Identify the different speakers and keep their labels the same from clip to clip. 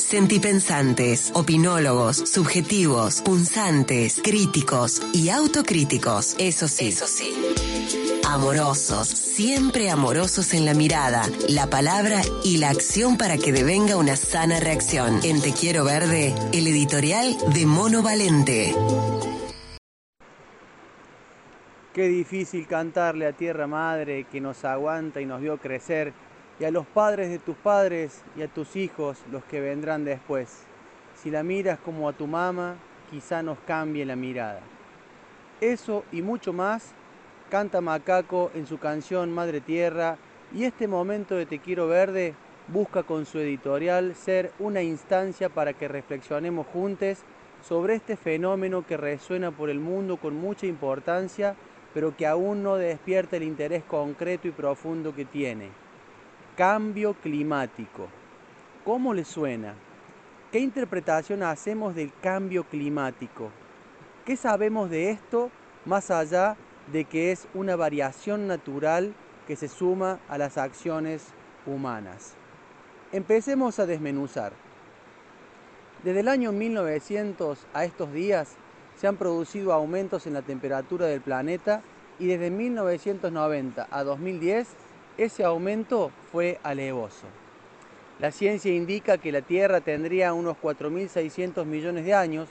Speaker 1: Sentipensantes, opinólogos, subjetivos, punzantes, críticos y autocríticos. Eso sí. Eso sí. Amorosos, siempre amorosos en la mirada, la palabra y la acción para que devenga una sana reacción. En Te Quiero Verde, el editorial de Mono Valente.
Speaker 2: Qué difícil cantarle a Tierra Madre que nos aguanta y nos vio crecer, y a los padres de tus padres y a tus hijos, los que vendrán después. Si la miras como a tu mamá, quizá nos cambie la mirada. Eso y mucho más canta Macaco en su canción Madre Tierra, y este momento de Te Quiero Verde busca con su editorial ser una instancia para que reflexionemos juntos sobre este fenómeno que resuena por el mundo con mucha importancia pero que aún no despierta el interés concreto y profundo que tiene. Cambio climático. ¿Cómo le suena? ¿Qué interpretación hacemos del cambio climático? ¿Qué sabemos de esto más allá de que es una variación natural que se suma a las acciones humanas? Empecemos a desmenuzar. Desde el año 1900 a estos días, se han producido aumentos en la temperatura del planeta y desde 1990 a 2010 ese aumento fue alevoso. La ciencia indica que la Tierra tendría unos 4.600 millones de años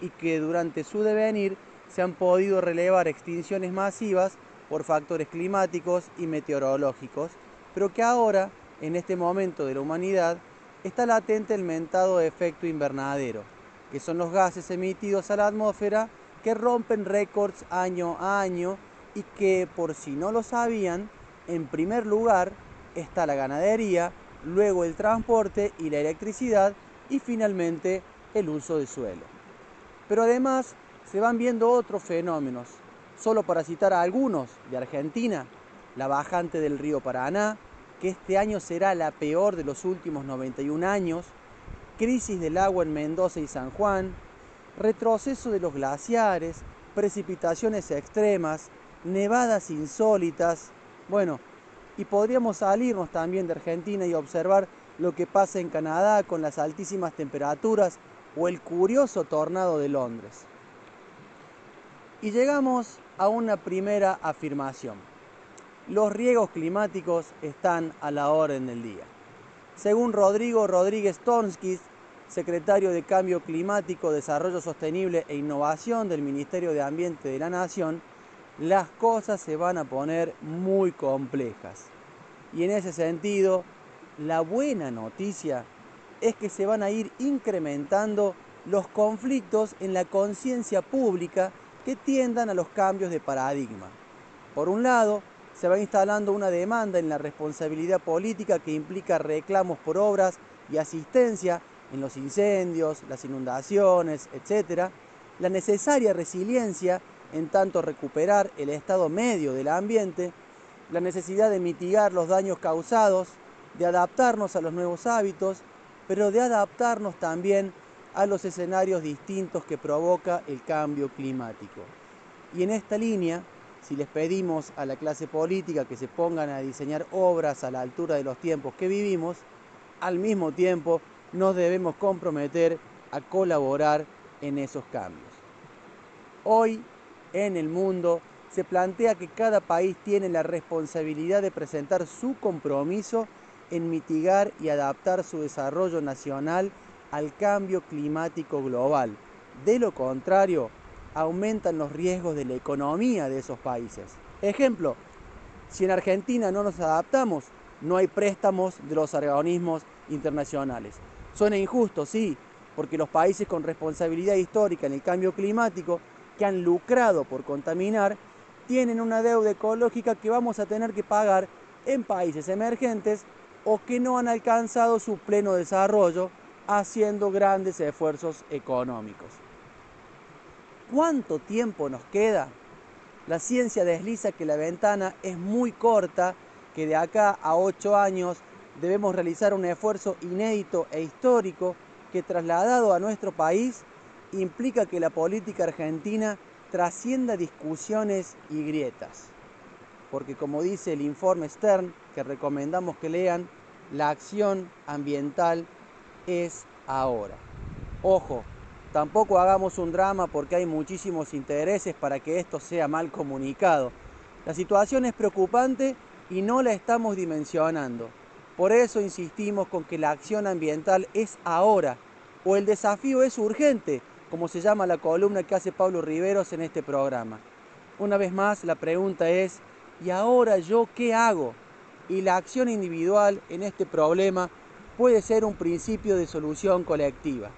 Speaker 2: y que durante su devenir se han podido relevar extinciones masivas por factores climáticos y meteorológicos, pero que ahora, en este momento de la humanidad, está latente el mentado efecto invernadero que son los gases emitidos a la atmósfera que rompen récords año a año y que por si no lo sabían, en primer lugar está la ganadería, luego el transporte y la electricidad y finalmente el uso del suelo. Pero además se van viendo otros fenómenos, solo para citar a algunos de Argentina, la bajante del río Paraná, que este año será la peor de los últimos 91 años, crisis del agua en Mendoza y San Juan, retroceso de los glaciares, precipitaciones extremas, nevadas insólitas, bueno, y podríamos salirnos también de Argentina y observar lo que pasa en Canadá con las altísimas temperaturas o el curioso tornado de Londres. Y llegamos a una primera afirmación. Los riegos climáticos están a la orden del día. Según Rodrigo Rodríguez Tonskis, secretario de Cambio Climático, Desarrollo Sostenible e Innovación del Ministerio de Ambiente de la Nación, las cosas se van a poner muy complejas. Y en ese sentido, la buena noticia es que se van a ir incrementando los conflictos en la conciencia pública que tiendan a los cambios de paradigma. Por un lado, se va instalando una demanda en la responsabilidad política que implica reclamos por obras y asistencia en los incendios, las inundaciones, etc., la necesaria resiliencia en tanto recuperar el estado medio del ambiente, la necesidad de mitigar los daños causados, de adaptarnos a los nuevos hábitos, pero de adaptarnos también a los escenarios distintos que provoca el cambio climático. Y en esta línea, si les pedimos a la clase política que se pongan a diseñar obras a la altura de los tiempos que vivimos, al mismo tiempo nos debemos comprometer a colaborar en esos cambios. Hoy en el mundo se plantea que cada país tiene la responsabilidad de presentar su compromiso en mitigar y adaptar su desarrollo nacional al cambio climático global. De lo contrario, aumentan los riesgos de la economía de esos países. Ejemplo, si en Argentina no nos adaptamos, no hay préstamos de los organismos internacionales. Suena injusto, sí, porque los países con responsabilidad histórica en el cambio climático, que han lucrado por contaminar, tienen una deuda ecológica que vamos a tener que pagar en países emergentes o que no han alcanzado su pleno desarrollo haciendo grandes esfuerzos económicos. ¿Cuánto tiempo nos queda? La ciencia desliza que la ventana es muy corta, que de acá a ocho años debemos realizar un esfuerzo inédito e histórico que trasladado a nuestro país implica que la política argentina trascienda discusiones y grietas. Porque como dice el informe Stern, que recomendamos que lean, la acción ambiental es ahora. Ojo, tampoco hagamos un drama porque hay muchísimos intereses para que esto sea mal comunicado. La situación es preocupante y no la estamos dimensionando. Por eso insistimos con que la acción ambiental es ahora o el desafío es urgente, como se llama la columna que hace Pablo Riveros en este programa. Una vez más, la pregunta es, ¿y ahora yo qué hago? Y la acción individual en este problema puede ser un principio de solución colectiva.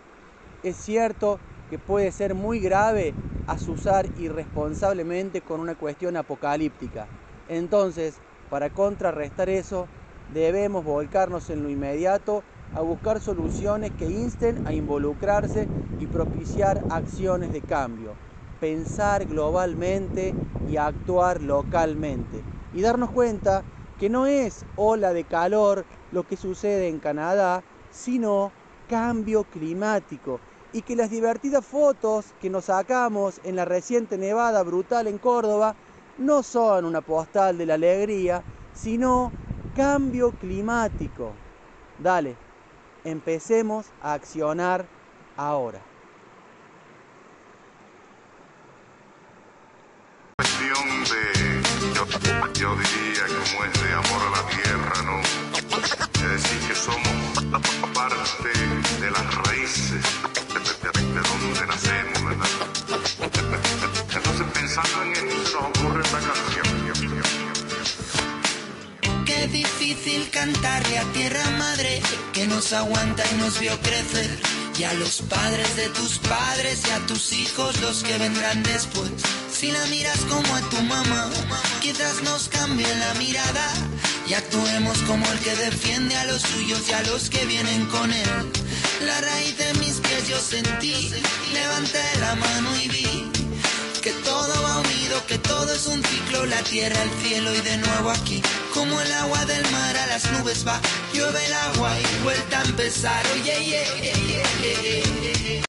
Speaker 2: Es cierto que puede ser muy grave asusar irresponsablemente con una cuestión apocalíptica. Entonces, para contrarrestar eso, debemos volcarnos en lo inmediato a buscar soluciones que insten a involucrarse y propiciar acciones de cambio, pensar globalmente y actuar localmente. Y darnos cuenta que no es ola de calor lo que sucede en Canadá, sino cambio climático. Y que las divertidas fotos que nos sacamos en la reciente nevada brutal en Córdoba no son una postal de la alegría, sino cambio climático. Dale, empecemos a accionar ahora.
Speaker 3: Cuestión de, yo, yo diría como es de amor a la tierra, ¿no? Es decir, que somos parte de las raíces de, de, de, de donde nacemos, ¿verdad? Entonces pensando en esto nos ocurre esta canción.
Speaker 4: Qué difícil cantarle a tierra madre que nos aguanta y nos vio crecer. Y a los padres de tus padres y a tus hijos los que vendrán después. Si la miras como a tu mamá, quizás nos cambie la mirada y actuemos como el que defiende a los suyos y a los que vienen con él. La raíz de mis pies yo sentí, levanté la mano la tierra, el cielo y de nuevo aquí. Como el agua del mar a las nubes va, llueve el agua y vuelta a empezar. Oye, yeah, yeah, yeah,